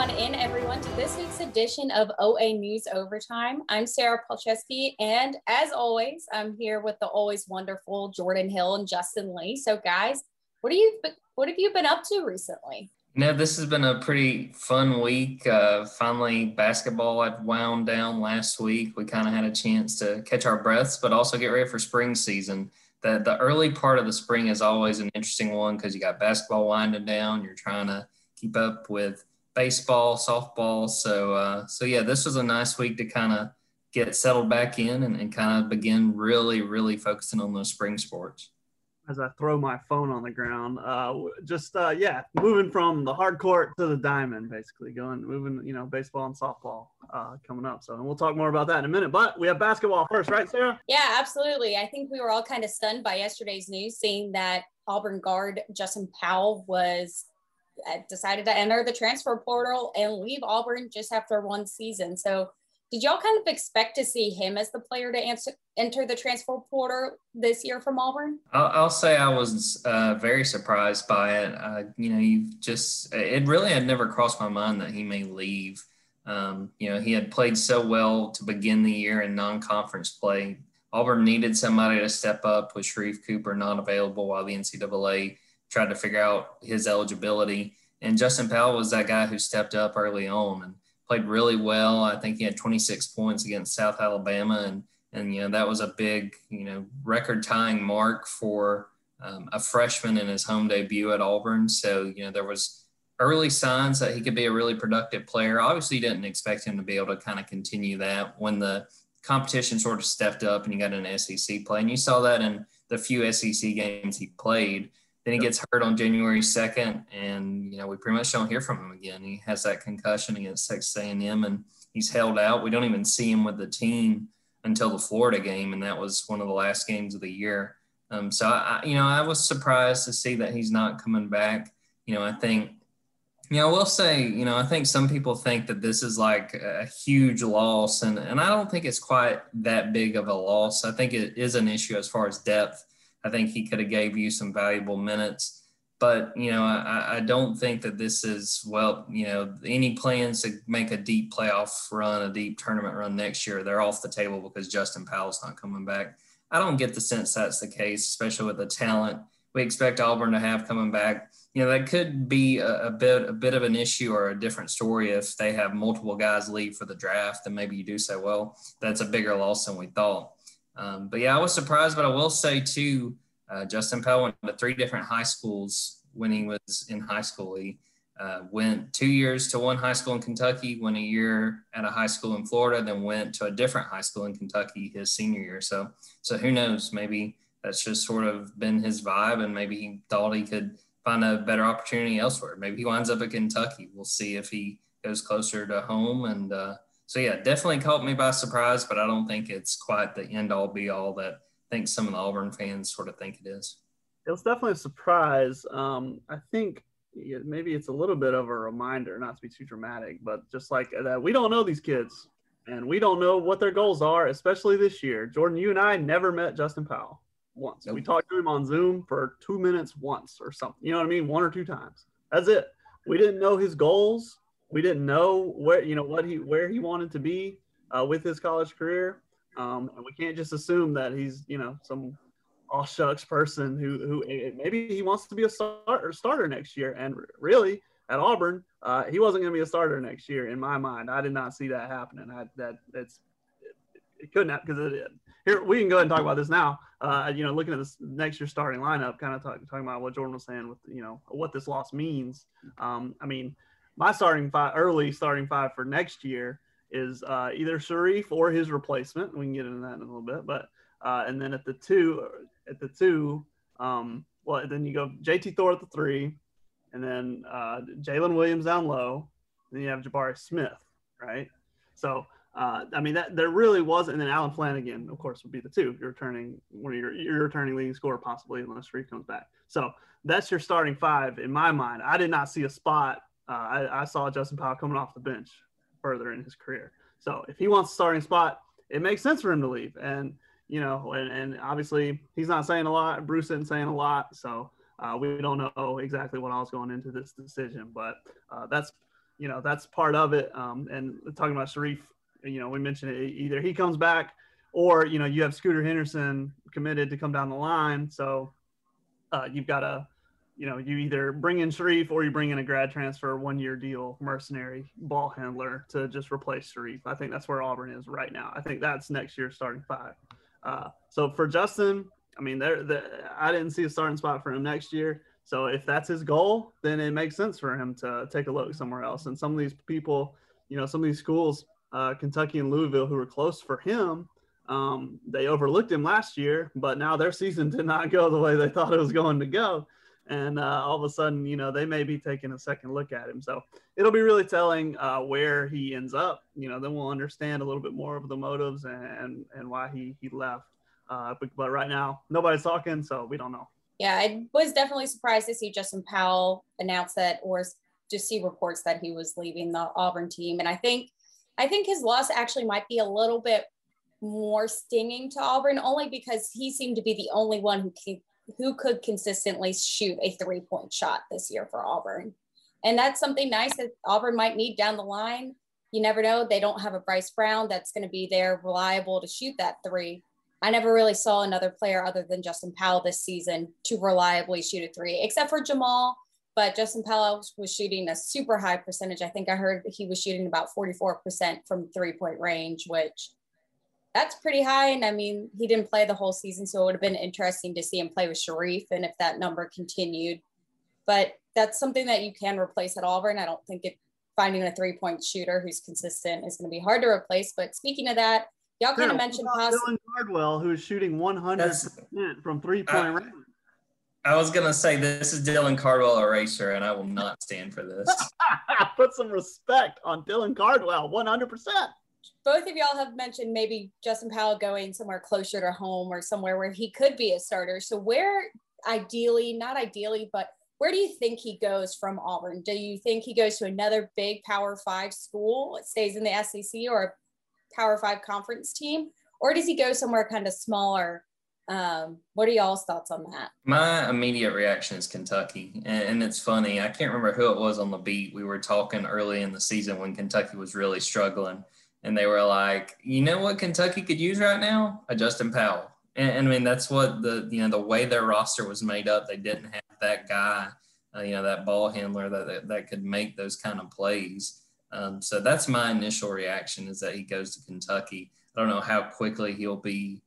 On in, everyone, to this week's edition of OA News Overtime. I'm Sarah Polcheski, and as always, I'm here with the always wonderful Jordan Hill and Justin Lee. So, guys, what are you what have you been up to recently? No, this has been a pretty fun week. Uh, finally, basketball had wound down last week. We kind of had a chance to catch our breaths, but also get ready for spring season. The, the early part of the spring is always an interesting one because you got basketball winding down. You're trying to keep up with baseball, softball. So, uh, so yeah, this was a nice week to kind of get settled back in and, and kind of begin really, really focusing on those spring sports as I throw my phone on the ground. Uh, just uh, yeah, moving from the hard court to the diamond, basically going moving. You know, baseball and softball uh, coming up. So, and we'll talk more about that in a minute. But we have basketball first, right, Sarah? Yeah, absolutely. I think we were all kind of stunned by yesterday's news, seeing that Auburn guard Justin Powell was decided to enter the transfer portal and leave Auburn just after one season. So did y'all kind of expect to see him as the player to answer, enter the transfer portal this year from Auburn? I'll, I'll say I was uh, very surprised by it. Uh, you know, you just it really had never crossed my mind that he may leave. Um, you know, he had played so well to begin the year in non-conference play. Auburn needed somebody to step up with Sharife Cooper not available while the NCAA tried to figure out his eligibility. And Justin Powell was that guy who stepped up early on. And played really well. I think he had 26 points against South Alabama, and and you know that was a big you know record tying mark for um, a freshman in his home debut at Auburn. So you know there was early signs that he could be a really productive player. Obviously, you didn't expect him to be able to kind of continue that when the competition sort of stepped up and he got an SEC play, and you saw that in the few SEC games he played. Then he gets hurt on January 2nd, and you know we pretty much don't hear from him again. He has that concussion against Texas A&M, and he's held out. We don't even see him with the team until the Florida game, and that was one of the last games of the year. Um, so I, you know, I was surprised to see that he's not coming back. You know, I think, you know, I will say, you know, I think some people think that this is like a huge loss, and and I don't think it's quite that big of a loss. I think it is an issue as far as depth I think he could have gave you some valuable minutes. But you know, I, I don't think that this is well. You know, any plans to make a deep playoff run, a deep tournament run next year, they're off the table because Justin Powell's not coming back. I don't get the sense that's the case, especially with the talent we expect Auburn to have coming back. You know, that could be a, a, bit a bit of an issue or a different story if they have multiple guys leave for the draft. Then maybe you do say, well, that's a bigger loss than we thought. Um, but yeah, I was surprised, but I will say too, uh, Justin Powell went to three different high schools when he was in high school. He uh, went two years to one high school in Kentucky, went a year at a high school in Florida, then went to a different high school in Kentucky his senior year. So, so who knows? Maybe that's just sort of been his vibe, and maybe he thought he could find a better opportunity elsewhere. Maybe he winds up at Kentucky. We'll see if he goes closer to home and. Uh, so yeah, definitely caught me by surprise, but I don't think it's quite the end all be all that I think some of the Auburn fans sort of think it is. It was definitely a surprise. Um, I think maybe it's a little bit of a reminder, not to be too dramatic, but just like that, we don't know these kids and we don't know what their goals are, especially this year. Jordan, you and I never met Justin Powell once. Nope. We talked to him on Zoom for two minutes once or something. You know what I mean? One or two times. That's it. We didn't know his goals we didn't know where you know what he where he wanted to be uh, with his college career, um, and we can't just assume that he's you know some all shucks person who who maybe he wants to be a starter starter next year. And really, at Auburn, uh, he wasn't going to be a starter next year. In my mind, I did not see that happening. I, that that's it, it couldn't have because it. Here we can go ahead and talk about this now. Uh, you know, looking at this next year starting lineup, kind of talk, talking about what Jordan was saying with you know what this loss means. Um, I mean, my starting five, early starting five for next year is uh, either Sharife or his replacement. We can get into that in a little bit, but uh, and then at the two, at the two, um, well, then you go JT Thor at the three, and then uh, Jaylin Williams down low. Then you have Jabari Smith, right? So uh, I mean that there really was, and then Allen Flanigan, of course, would be the two. You're returning one of your you're returning leading scorer possibly unless Sharife comes back. So that's your starting five in my mind. I did not see a spot uh, I, I, saw Justin Powell coming off the bench further in his career. So if he wants a starting spot, it makes sense for him to leave. And you know, and, and obviously he's not saying a lot. Bruce isn't saying a lot, so uh, we don't know exactly what all's going into this decision. But uh, that's you know that's part of it. Um, and talking about Sharife, you know, we mentioned it, either he comes back or you know you have Scooter Henderson committed to come down the line, so uh, you've got to you know, you either bring in Sharife or you bring in a grad transfer, one year deal, mercenary ball handler to just replace Sharife. I think that's where Auburn is right now. I think that's next year's starting five. Uh, so for Justin, I mean, there, I didn't see a starting spot for him next year. So if that's his goal, then it makes sense for him to take a look somewhere else. And some of these people, you know, some of these schools, uh, Kentucky and Louisville, who were close for him, um, they overlooked him last year, but now their season did not go the way they thought it was going to go and uh, all of a sudden, you know, they may be taking a second look at him. So it'll be really telling uh, where he ends up. You know, then we'll understand a little bit more of the motives and and why he he left. Uh, but, but right now, nobody's talking, so we don't know. Yeah, I was definitely surprised to see Justin Powell announce that, or just see reports that he was leaving the Auburn team. And I think, I think his loss actually might be a little bit more stinging to Auburn, only because he seemed to be the only one who who could consistently shoot a three point shot this year for Auburn. And that's something nice that Auburn might need down the line. You never know. They don't have a Bryce Brown that's going to be there reliable to shoot that three. I never really saw another player other than Justin Powell this season to reliably shoot a three, except for Jamal. But Justin Powell was shooting a super high percentage. I think I heard he was shooting about 44% from three point range, which that's pretty high. And I mean, he didn't play the whole season, so it would have been interesting to see him play with Sharife and if that number continued. But that's something that you can replace at Auburn. I don't think it finding a three point shooter who's consistent is going to be hard to replace. But speaking of that, y'all kind of mentioned possibly Dylan Cardwell, who's shooting 100% from three point uh, range. I was gonna say this is Dylan Cardwell eraser, and I will not stand for this. Put some respect on Dylan Cardwell, 100 percent both of y'all have mentioned maybe Justin Powell going somewhere closer to home or somewhere where he could be a starter. So where ideally, not ideally, but where do you think he goes from Auburn? Do you think he goes to another big Power Five school, stays in the SEC or a Power Five conference team, or does he go somewhere kind of smaller? Um, what are y'all's thoughts on that? My immediate reaction is Kentucky, and, and it's funny. I can't remember who it was on the beat. We were talking early in the season when Kentucky was really struggling and they were like, you know what Kentucky could use right now? A Justin Powell. And, and, I mean, that's what the, you know, the way their roster was made up, they didn't have that guy, uh, you know, that ball handler that, that, that, could make those kind of plays. Um, so that's my initial reaction is that he goes to Kentucky. I don't know how quickly he'll be,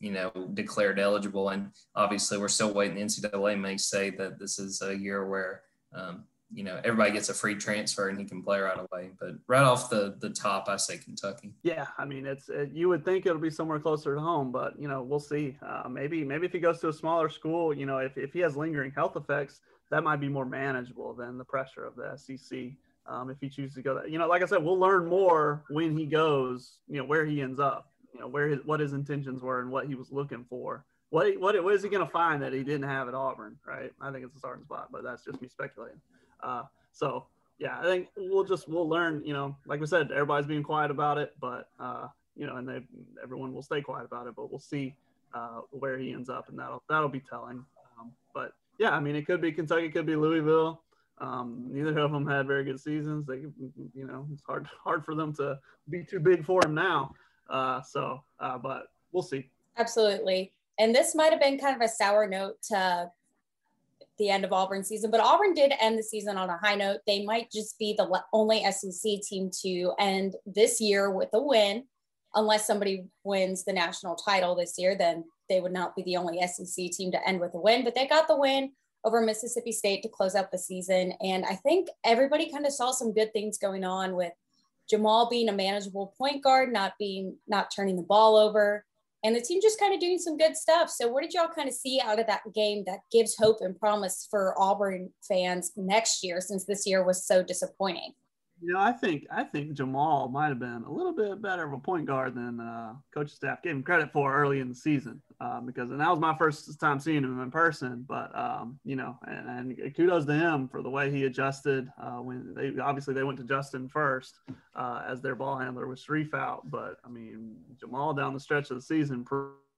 you know, declared eligible. And obviously we're still waiting. The NCAA may say that this is a year where, um, you know everybody gets a free transfer and he can play right away. But right off the the top, I say Kentucky. Yeah, I mean it's it, you would think it'll be somewhere closer to home, but you know we'll see. Uh, maybe maybe if he goes to a smaller school, you know if if he has lingering health effects, that might be more manageable than the pressure of the SEC. Um, if he chooses to go there, you know, like I said, we'll learn more when he goes. You know where he ends up. You know where his what his intentions were and what he was looking for. What what what is he going to find that he didn't have at Auburn? Right. I think it's a starting spot, but that's just me speculating. Uh, so yeah, I think we'll just we'll learn. You know, like we said, everybody's being quiet about it, but uh, you know, and they everyone will stay quiet about it. But we'll see uh, where he ends up, and that'll that'll be telling. Um, but yeah, I mean, it could be Kentucky, it could be Louisville. Um, neither of them had very good seasons. They, you know, it's hard hard for them to be too big for him now. Uh, so, uh, but we'll see. Absolutely. And this might have been kind of a sour note to the end of Auburn season, but Auburn did end the season on a high note. They might just be the only SEC team to end this year with a win, unless somebody wins the national title this year. Then they would not be the only SEC team to end with a win. But they got the win over Mississippi State to close out the season, and I think everybody kind of saw some good things going on with Jamal being a manageable point guard, not being not turning the ball over and the team just kind of doing some good stuff. So, what did y'all kind of see out of that game that gives hope and promise for Auburn fans next year, since this year was so disappointing? You know, I think I think Jamal might have been a little bit better of a point guard than uh, coach staff gave him credit for early in the season, um, because and that was my first time seeing him in person. But um, you know, and, and, kudos to him for the way he adjusted uh, when they obviously they went to Justin first uh, as their ball handler with Sharife out. But I mean, Jamal down the stretch of the season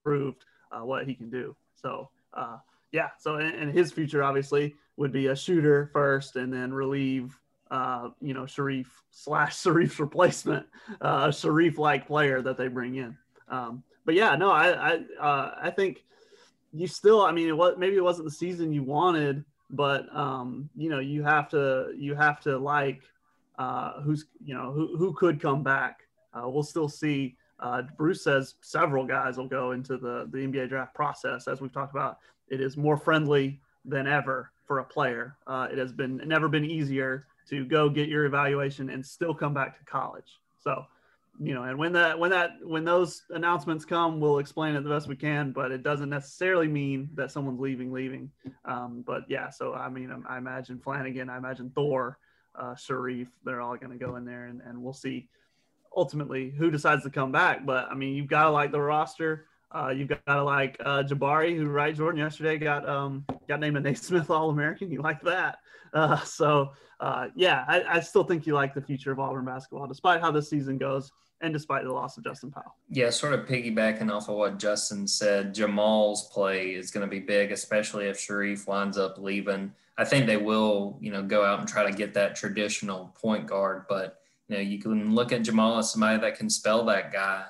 proved uh, what he can do. So uh, yeah, so and, and his future obviously would be a shooter first, and then relieve uh, you know, Sharife slash Sharife's replacement, uh, Sharife like player that they bring in. Um, but yeah, no, I I uh, I think you still. I mean, it was maybe it wasn't the season you wanted, but um, you know, you have to you have to like uh, who's you know who who could come back. Uh, we'll still see. Uh, Bruce says several guys will go into the the NBA draft process, as we've talked about. It is more friendly than ever for a player. Uh, it has been never been easier to go get your evaluation and still come back to college. So, you know, and when that when that when those announcements come, we'll explain it the best we can. But it doesn't necessarily mean that someone's leaving, leaving. Um, but yeah, so I mean, I imagine Flanigan, I imagine Thor, uh, Sharife, they're all going to go in there, and, and we'll see ultimately who decides to come back. But I mean, you've got to like the roster. Uh, you've got to like uh, Jabari, who right Jordan yesterday got um, got named a Naismith All American. You like that? Uh, so uh, yeah, I, I, still think you like the future of Auburn basketball, despite how this season goes, and despite the loss of Justin Powell. Yeah, sort of piggybacking off of what Justin said, Jamal's play is going to be big, especially if Sharife winds up leaving. I think they will, you know, go out and try to get that traditional point guard, but you know, you can look at Jamal as somebody that can spell that guy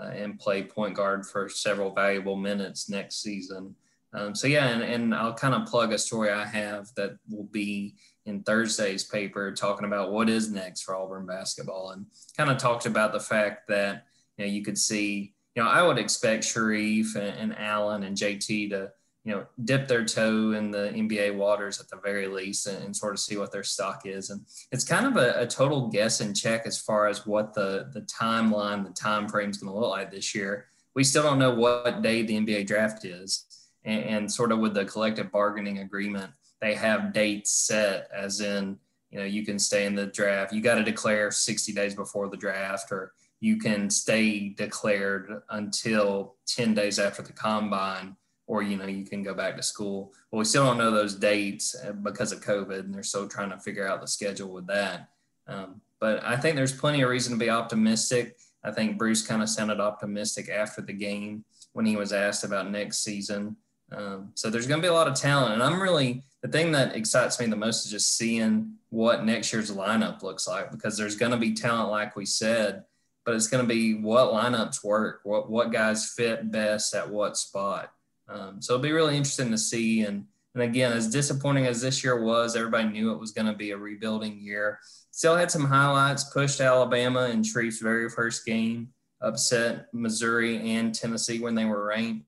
uh, and play point guard for several valuable minutes next season. Um, so yeah, and, and I'll kind of plug a story I have that will be in Thursday's paper talking about what is next for Auburn basketball and kind of talked about the fact that you know you could see you know I would expect Sharife and, and Allen and JT to you know dip their toe in the NBA waters at the very least and, and sort of see what their stock is and it's kind of a, a, total guess and check as far as what the the timeline the time frame is going to look like this year. We still don't know what day the NBA draft is and, and sort of with the collective bargaining agreement, they have dates set, as in, you know, you can stay in the draft. You got to declare 60 days before the draft, or you can stay declared until 10 days after the combine, or, you know, you can go back to school. But we still don't know those dates uh, because of COVID, and they're still trying to figure out the schedule with that. Um, but I think there's plenty of reason to be optimistic. I think Bruce kind of sounded optimistic after the game when he was asked about next season. Um, so there's going to be a lot of talent, and I'm really the thing that excites me the most is just seeing what next year's lineup looks like because there's going to be talent, like we said, but it's going to be what lineups work, what what guys fit best at what spot. Um, so it'll be really interesting to see. And and again, as disappointing as this year was, everybody knew it was going to be a rebuilding year. Still had some highlights. Pushed Alabama in Sharife's very first game. Upset Missouri and Tennessee when they were ranked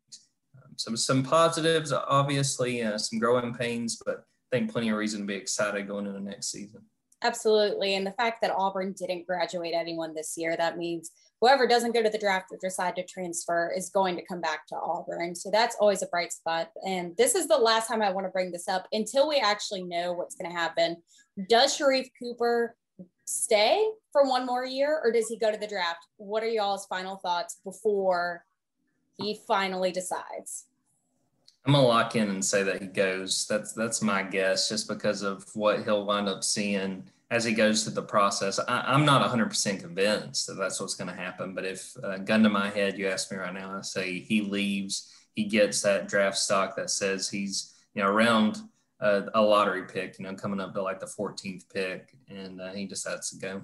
some some positives, obviously, uh, some growing pains, but I think plenty of reason to be excited going into next season. Absolutely, and the fact that Auburn didn't graduate anyone this year, that means whoever doesn't go to the draft or decide to transfer is going to come back to Auburn. So that's always a bright spot. And this is the last time I want to bring this up until we actually know what's going to happen. Does Sharife Cooper stay for one more year or does he go to the draft? What are y'all's final thoughts before he finally decides. I'm gonna lock in and say that he goes. That's that's my guess, just because of what he'll wind up seeing as he goes through the process. I, am not 100% convinced that that's what's going to happen. But if uh, gun to my head, you ask me right now, I say he leaves. He gets that draft stock that says he's you know around a lottery pick, you know, coming up to like the 14th pick, and uh, he decides to go.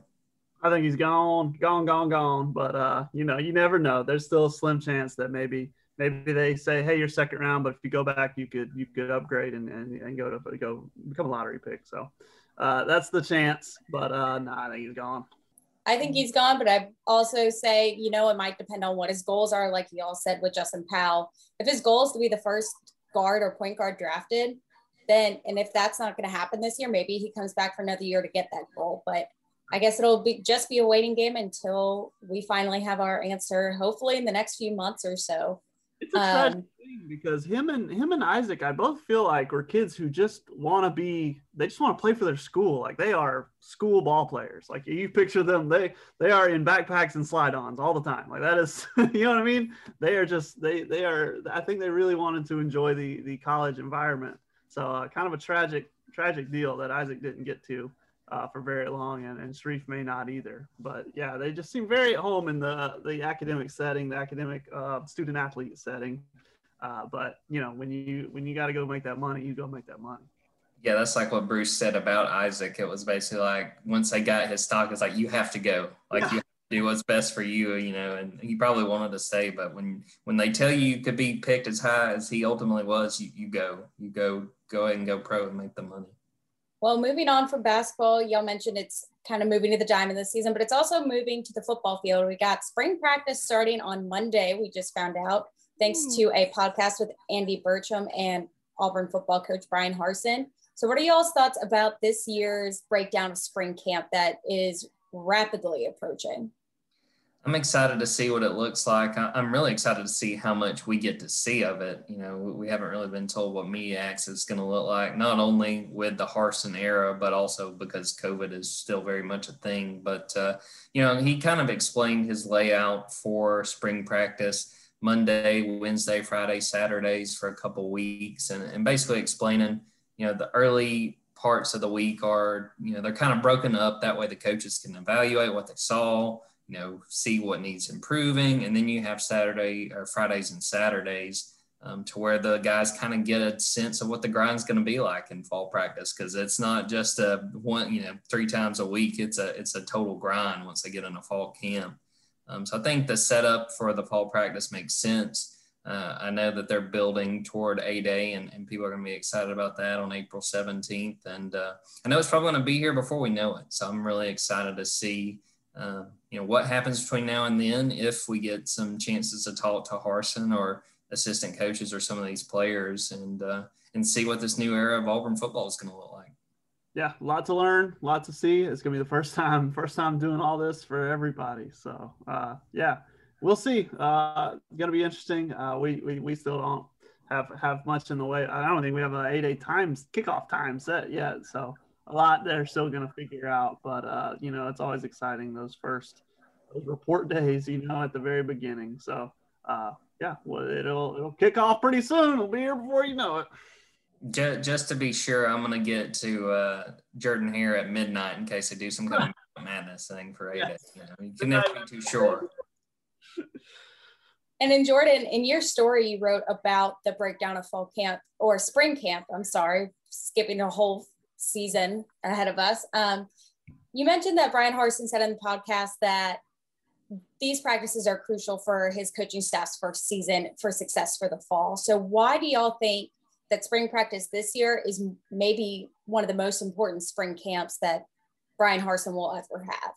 I think he's gone, gone, gone, gone. But uh, you know, you never know. There's still a slim chance that maybe maybe they say, hey, you're second round, but if you go back, you could you could upgrade and and, and go to go become a lottery pick. So uh, that's the chance. But uh, no, nah, I think he's gone. I think he's gone, but I also say, you know, it might depend on what his goals are. Like you all said with Justin Powell, if his goal is to be the first guard or point guard drafted, then and if that's not going to happen this year, maybe he comes back for another year to get that goal. But I guess it'll be just be a waiting game until we finally have our answer, hopefully in the next few months or so. It's a tragic um, thing because him and him and Isaac, I both feel like we're kids who just want to be. They just want to play for their school. Like they are school ball players. Like you picture them, they they are in backpacks and slide-ons all the time. Like that is, you know what I mean? They are just they they are. I think they really wanted to enjoy the the college environment. So uh, kind of a tragic tragic deal that Isaac didn't get to uh, for very long, and, and Sharife may not either. But yeah, they just seem very at home in the the academic setting, the academic uh, student athlete setting. Uh, but you know, when you when you got to go make that money, you go make that money. Yeah, that's like what Bruce said about Isaac. It was basically like once they got his stock, it's like you have to go. Like yeah. you do what's best for you, you know, and he probably wanted to stay, but when when they tell you you could be picked as high as he ultimately was, you, you go. You go go ahead and go pro and make the money. Well, moving on from basketball, y'all mentioned it's kind of moving to the diamond this season, but it's also moving to the football field. We got spring practice starting on Monday, we just found out, thanks mm. to a podcast with Andy Burcham and Auburn football coach Brian Harsin. So, what are y'all's thoughts about this year's breakdown of spring camp that is rapidly approaching? I'm excited to see what it looks like. I'm really excited to see how much we get to see of it. You know, we haven't really been told what access is going to look like, not only with the Harsin era, but also because COVID is still very much a thing. But, uh, you know, he kind of explained his layout for spring practice Monday, Wednesday, Friday, Saturdays for a couple weeks and, and basically explaining, you know, the early parts of the week are, you know, they're kind of broken up. That way the coaches can evaluate what they saw know, see what needs improving. And then you have Saturday or Fridays and Saturdays um, to where the guys kind of get a sense of what the grind's going to be like in fall practice. Cause it's not just a one, you know, three times a week. It's a, it's a total grind once they get in a fall camp. Um, so I think the setup for the fall practice makes sense. Uh, I know that they're building toward A Day, and, and people are going to be excited about that on April 17th. And uh, I know it's probably going to be here before we know it. So I'm really excited to see uh, you know, what happens between now and then if we get some chances to talk to Harsin or assistant coaches or some of these players and uh, and see what this new era of Auburn football is going to look like. Yeah, a lot to learn, a lot to see. It's going to be the first time, first time doing all this for everybody. So, uh, yeah, we'll see. Uh, going to be interesting. Uh, we, we we still don't have have much in the way. I don't think we have an eight eight times kickoff time set yet. So a lot they're still going to figure out. But uh, you know, it's always exciting those first those report days. You know, at the very beginning. So uh, yeah, well, it'll it'll kick off pretty soon. It'll be here before you know it. Just, just to be sure, I'm going to get to uh, Jordan here at midnight in case they do some kind of madness thing for eight yes. days. You, know, you can never be too sure. And in Jordan, in your story, you wrote about the breakdown of fall camp or spring camp. I'm sorry, skipping a whole season ahead of us. Um, you mentioned that Brian Harsin said in the podcast that these practices are crucial for his coaching staff's first season for success for the fall. So, why do y'all think that spring practice this year is maybe one of the most important spring camps that Brian Harsin will ever have?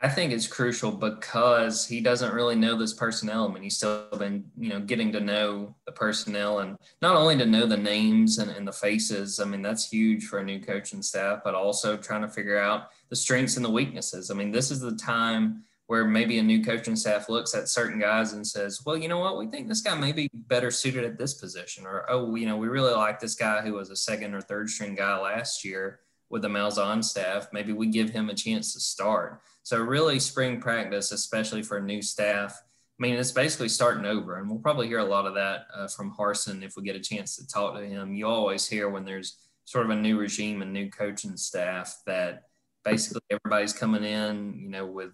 I think it's crucial because he doesn't really know this personnel. I mean, he's still been, you know, getting to know the personnel and not only to know the names and, and the faces. I mean, that's huge for a new coaching staff, but also trying to figure out the strengths and the weaknesses. I mean, this is the time where maybe a new coaching staff looks at certain guys and says, well, you know what, we think this guy may be better suited at this position. Or, oh, you know, we really like this guy who was a second or third string guy last year with the Malzahn staff. Maybe we give him a chance to start. So really spring practice, especially for a new staff, I mean, it's basically starting over, and we'll probably hear a lot of that uh, from Harsin if we get a chance to talk to him. You always hear when there's sort of a new regime and new coaching staff that basically everybody's coming in, you know, with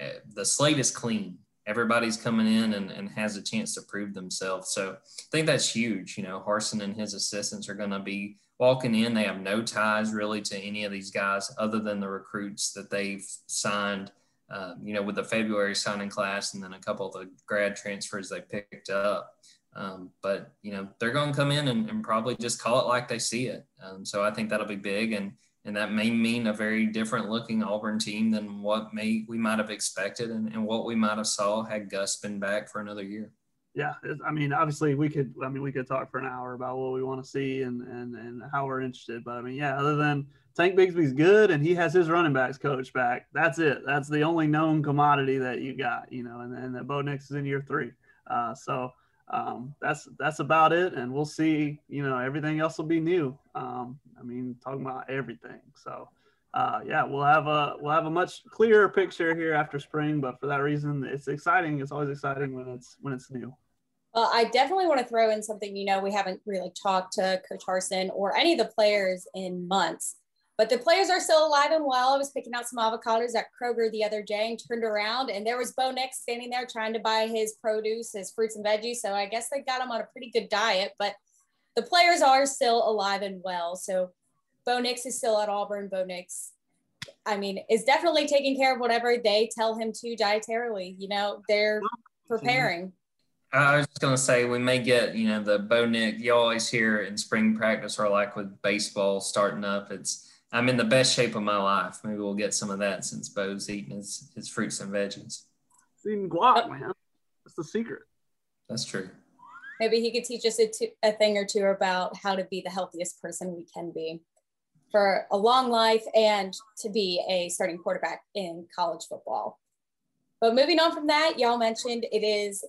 uh, the slate is clean. Everybody's coming in and, and has a chance to prove themselves. So I think that's huge. You know, Harsin and his assistants are going to be walking in, they have no ties really to any of these guys other than the recruits that they've signed, uh, you know, with the February signing class and then a couple of the grad transfers they picked up. Um, but, you know, they're going to come in and, and, probably just call it like they see it. Um, so I think that'll be big. And, and that may mean a very different looking Auburn team than what may we might have expected and, and what we might have saw had Gus been back for another year yeah, I mean, obviously we could, I mean, we could talk for an hour about what we want to see and, and, and how we're interested. But I mean, yeah, other than Tank Bigsby's good and he has his running backs coach back, that's it. That's the only known commodity that you got, you know, and, and that Bo Nix is in year three. Uh, so um, that's, that's about it. And we'll see, you know, everything else will be new. Um, I mean, talking about everything. So, uh, yeah, we'll have a we'll have a much clearer picture here after spring. But for that reason, it's exciting. It's always exciting when it's when it's new. Well, I definitely want to throw in something. You know, we haven't really talked to Coach Harsin or any of the players in months, but the players are still alive and well. I was picking out some avocados at Kroger the other day and turned around, and there was Bo Nix standing there trying to buy his produce, his fruits and veggies. So I guess they got him on a pretty good diet, but the players are still alive and well. So Bo Nix is still at Auburn. Bo Nix, I mean, is definitely taking care of whatever they tell him to dietarily. You know, they're preparing. I was just gonna say we may get you know the Bo Nix. You always hear in spring practice or like with baseball starting up. It's I'm in the best shape of my life. Maybe we'll get some of that since Bo's eating his his fruits and veggies. eating guac, man. That's the secret. That's true. Maybe he could teach us a, t- a thing or two about how to be the healthiest person we can be for a long life and to be a starting quarterback in college football. But moving on from that, y'all mentioned it is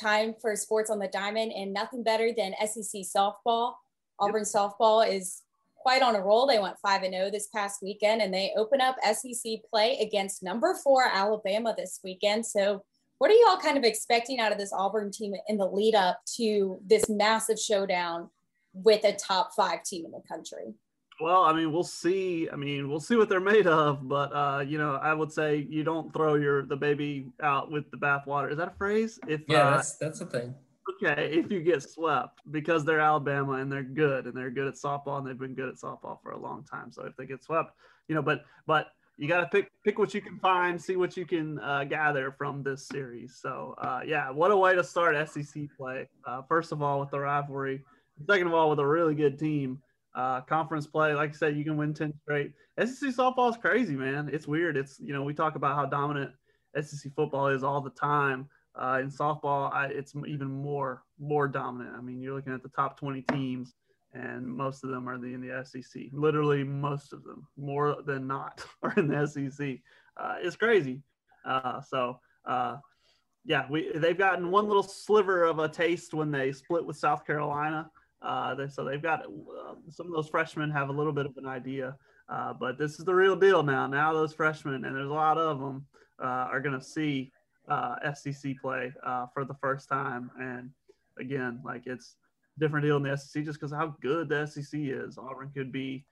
time for sports on the diamond, and nothing better than SEC softball. Auburn yep. softball is quite on a roll. They went 5 and 0 this past weekend, and they open up SEC play against number four Alabama this weekend. So, what are y'all kind of expecting out of this Auburn team in the lead up to this massive showdown with a top five team in the country? Well, I mean, we'll see. I mean, we'll see what they're made of, but uh, you know, I would say you don't throw your the baby out with the bathwater. Is that a phrase? If yeah, uh, that's that's a thing. Okay, if you get swept because they're Alabama and they're good and they're good at softball and they've been good at softball for a long time. So if they get swept, you know, but but you got to pick pick what you can find, see what you can uh, gather from this series. So uh, yeah, what a way to start SEC play. Uh, first of all, with the rivalry. Second of all, with a really good team. Uh, conference play, like I said, you can win 10 straight. SEC softball is crazy, man. It's weird. It's, you know, we talk about how dominant SEC football is all the time. Uh, in softball, I, it's even more more dominant. I mean, you're looking at the top 20 teams, and most of them are the, in the SEC. Literally, most of them, more than not, are in the SEC. Uh, it's crazy. Uh, so, uh, yeah, we they've gotten one little sliver of a taste when they split with South Carolina. Uh, they, so they've got uh, some of those freshmen have a little bit of an idea, but this is the real deal now. Now those freshmen, and there's a lot of them, are going to see uh, SEC play uh, for the first time. And again, like it's different deal in the SEC just because how good the SEC is. Auburn could be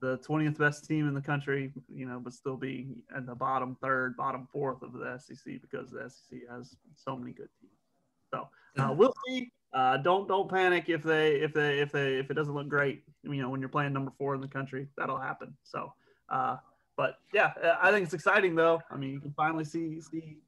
the 20th best team in the country, you know, but still be in the bottom third, bottom fourth of the SEC because the SEC has so many good teams. So uh, we'll see. Uh, don't don't panic if they if they if they if it doesn't look great. You know, when you're playing number four in the country, that'll happen. So, uh, but yeah, I think it's exciting though. I mean, you can finally see see.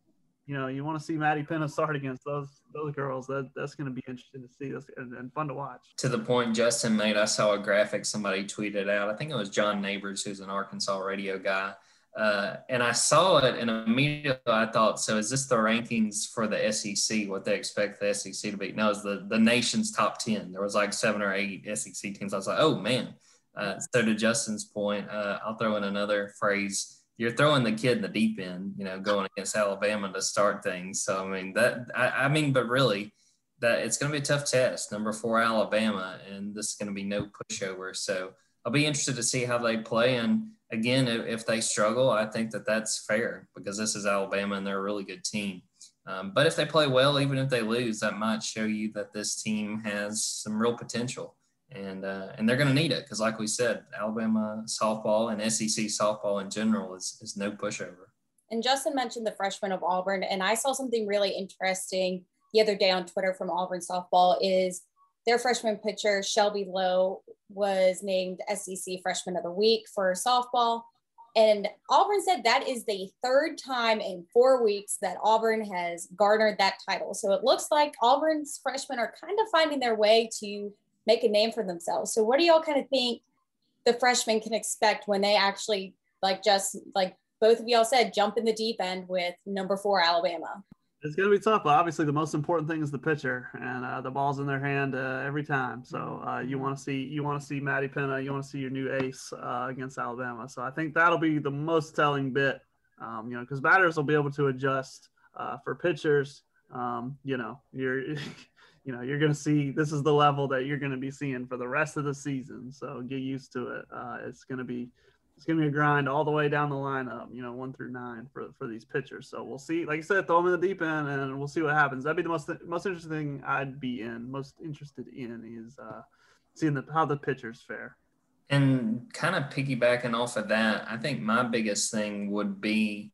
You know, you want to see Maddie Penta start against those those girls. That that's going to be interesting to see this and, and fun to watch. To the point Justin made, I saw a graphic somebody tweeted out. I think it was John Neighbors, who's an Arkansas radio guy uh, and I saw it and immediately I thought, so is this the rankings for the SEC, what they expect the SEC to be? No, it's the, the nation's top 10. There was like seven or eight SEC teams. I was like, oh man. Uh, so to Justin's point, uh, I'll throw in another phrase. You're throwing the kid in the deep end, you know, going against Alabama to start things. So, I mean, that, I, I mean, but really, that it's going to be a tough test. Number four, Alabama, and this is going to be no pushover. So, I'll be interested to see how they play. And again, if, if, they struggle, I think that that's fair because this is Alabama and they're a really good team. Um, but if they play well, even if they lose, that might show you that this team has some real potential. And, uh, and they're going to need it because, like we said, Alabama softball and SEC softball in general is, is no pushover. And Justin mentioned the freshman of Auburn, and I saw something really interesting the other day on Twitter from Auburn softball is their freshman pitcher, Shelby Lowe, was named SEC Freshman of the Week for softball. And Auburn said that is the third time in four weeks that Auburn has garnered that title. So it looks like Auburn's freshmen are kind of finding their way to make a name for themselves. So what do y'all kind of think the freshmen can expect when they actually like just like both of y'all said, jump in the deep end with number four Alabama? It's going to be tough, obviously the most important thing is the pitcher, and uh, the ball's in their hand uh, every time. So uh, you want to see you want to see Maddie Penta, you want to see your new ace uh, against Alabama. So I think that'll be the most telling bit, um, you know, because batters will be able to adjust uh, for pitchers. Um, you know, you're you know you're going to see this is the level that you're going to be seeing for the rest of the season. So get used to it. Uh, it's going to be it's gonna be a grind all the way down the lineup, you know, one through nine for for these pitchers. So we'll see. Like I said, throw them in the deep end, and we'll see what happens. That'd be the most most interesting thing I'd be in, most interested in is uh, seeing the how the pitchers fare. And kind of piggybacking off of that, I think my biggest thing would be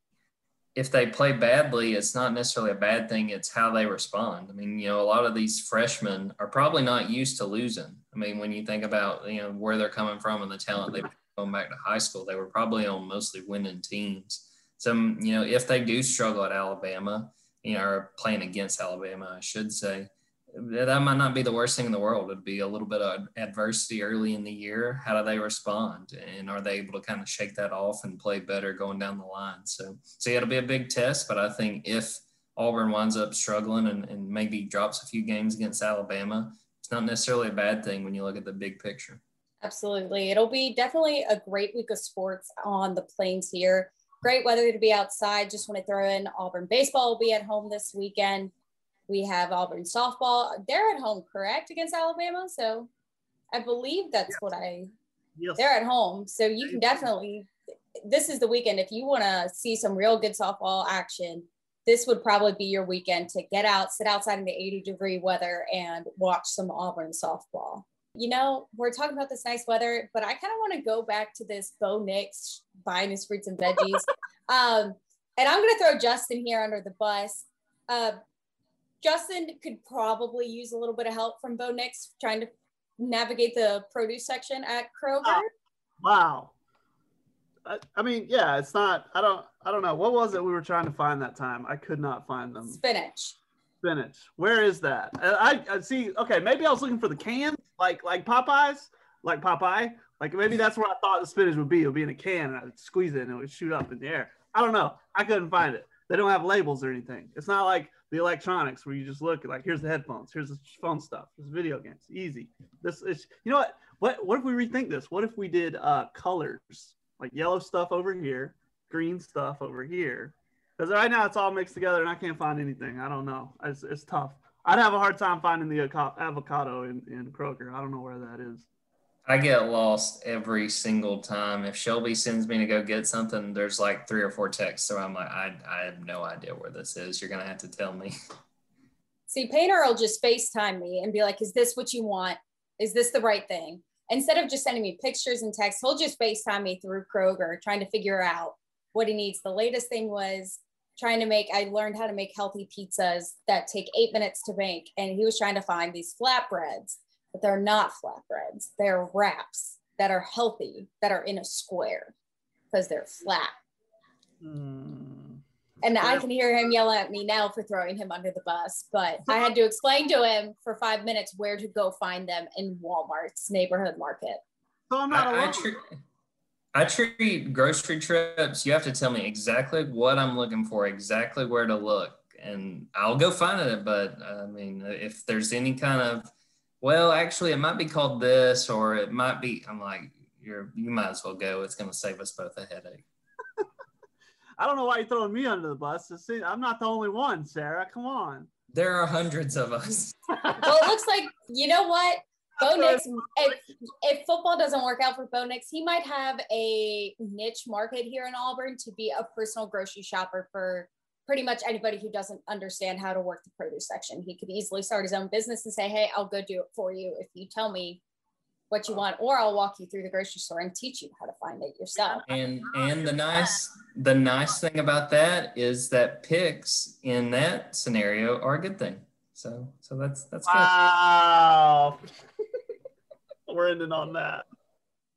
if they play badly, it's not necessarily a bad thing. It's how they respond. I mean, you know, a lot of these freshmen are probably not used to losing. I mean, when you think about you know where they're coming from and the talent they've going back to high school, they were probably on mostly winning teams. So mm, you know, if they do struggle at Alabama, you know, or playing against Alabama, I should say, that might not be the worst thing in the world. It'd be a little bit of adversity early in the year. How do they respond, and are they able to kind of shake that off and play better going down the line? So, so yeah, it'll be a big test. But I think if Auburn winds up struggling and, and maybe drops a few games against Alabama, it's not necessarily a bad thing when you look at the big picture. Absolutely, it'll be definitely a great week of sports on the plains here. Great weather to be outside. Just want to throw in Auburn baseball will be at home this weekend we have Auburn softball. They're at home, correct, against Alabama. So I believe that's yes. what I. Yes. They're at home, so you can definitely. This is the weekend if you want to see some real good softball action. This would probably be your weekend to get out, sit outside in the 80 degree weather, and watch some Auburn softball. You know, we're talking about this nice weather, but I kind of want to go back to this Bo Nix buying his fruits and veggies. um, and I'm going to throw Justin here under the bus. Uh, Justin could probably use a little bit of help from Bo Nix trying to navigate the produce section at Kroger. Wow. wow. I, I, mean, yeah, it's not. I don't. I don't know. What was it we were trying to find that time? I could not find them. Spinach. Spinach. Where is that? I, I see. Okay, maybe I was looking for the can, like like Popeyes, like Popeye. Like maybe that's where I thought the spinach would be. It would be in a can, and I'd squeeze it, and it would shoot up in the air. I don't know. I couldn't find it. They don't have labels or anything. It's not like the electronics where you just look like here's the headphones, here's the phone stuff, there's video games, easy. This is you know what? What what if we rethink this? What if we did uh colors like yellow stuff over here, green stuff over here? Because right now it's all mixed together and I can't find anything. I don't know. It's, it's tough. I'd have a hard time finding the avocado in, in Kroger. I don't know where that is. I get lost every single time. If Shelby sends me to go get something, there's like three or four texts. So I'm like, I, I have no idea where this is. You're going to have to tell me. See, Painter will just FaceTime me and be like, Is this what you want? Is this the right thing? Instead of just sending me pictures and texts, he'll just FaceTime me through Kroger trying to figure out what he needs. The latest thing was trying to make, I learned how to make healthy pizzas that take eight minutes to make. And he was trying to find these flatbreads but they're not flatbreads. They're wraps that are healthy, that are in a square because they're flat. Mm. And I can hear him yelling at me now for throwing him under the bus, but I had to explain to him for five minutes where to go find them in Walmart's neighborhood market. So I'm not I, I, treat, I treat grocery trips, you have to tell me exactly what I'm looking for, exactly where to look, and I'll go find it. But I mean, if there's any kind of well, actually, it might be called this, or it might be. I'm like, you're, you might as well go. It's going to save us both a headache. I don't know why you're throwing me under the bus. I'm not the only one, Sarah. Come on. There are hundreds of us. well, it looks like you know what. Bo Nix, if, if football doesn't work out for Bo Nix, he might have a niche market here in Auburn to be a personal grocery shopper for pretty much anybody who doesn't understand how to work the produce section. He could easily start his own business and say, Hey, I'll go do it for you if you tell me what you want, or I'll walk you through the grocery store and teach you how to find it yourself. And and the nice the nice thing about that is that picks in that scenario are a good thing. So so that's that's wow. We're ending on that.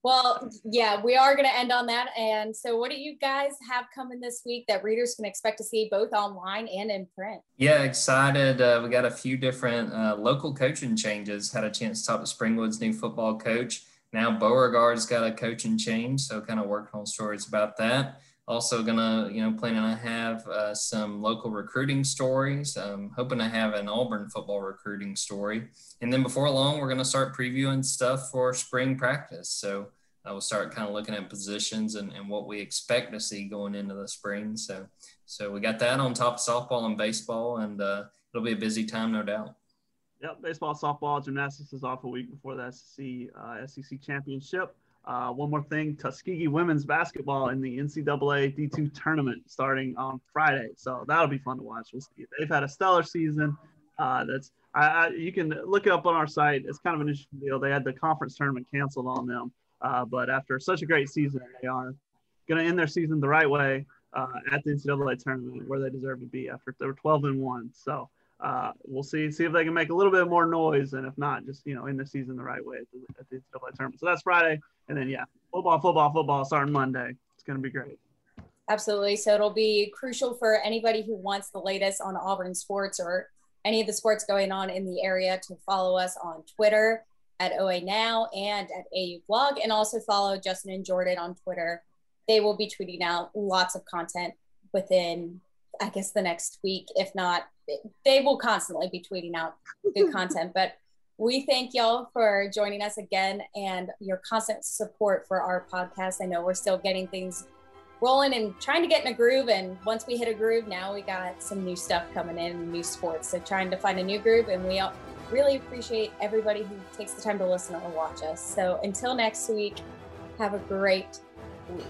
Well, yeah, we are going to end on that. And so, what do you guys have coming this week that readers can expect to see both online and in print? Yeah, excited. Uh, we got a few different uh, local coaching changes. Had a chance to talk to Springwood's new football coach. Now, Beauregard's got a coaching change, so kind of working on stories about that. Also, gonna you know planning to have uh, some local recruiting stories. Um, hoping to have an Auburn football recruiting story, and then before long, we're gonna start previewing stuff for spring practice. So I will start kind of looking at positions and, and what we expect to see going into the spring. So so we got that on top of softball and baseball, and uh, it'll be a busy time, no doubt. Yep, baseball, softball, gymnastics is off a week before the SEC uh, SEC championship. Uh, one more thing, Tuskegee women's basketball in the NCAA D2 tournament starting on Friday. So that'll be fun to watch. We'll see. They've had a stellar season. Uh, that's I, I, you can look it up on our site. It's kind of an interesting deal. They had the conference tournament canceled on them, uh, but after such a great season, they are going to end their season the right way uh, at the NCAA tournament where they deserve to be after they were 12 and one. So uh, we'll see see if they can make a little bit more noise, and if not, just you know, in the season the right way at the, at the NCAA tournament. So that's Friday, and then yeah, football, football, football starting Monday. It's gonna be great. Absolutely. So it'll be crucial for anybody who wants the latest on Auburn sports or any of the sports going on in the area to follow us on Twitter at OA Now and at AU Blog, and also follow Justin and Jordan on Twitter. They will be tweeting out lots of content within, I guess, the next week. If not, they will constantly be tweeting out good content. But we thank y'all for joining us again and your constant support for our podcast. I know we're still getting things rolling and trying to get in a groove. And once we hit a groove, now we got some new stuff coming in, new sports. So trying to find a new groove, and we really appreciate everybody who takes the time to listen or watch us. So until next week, have a great week.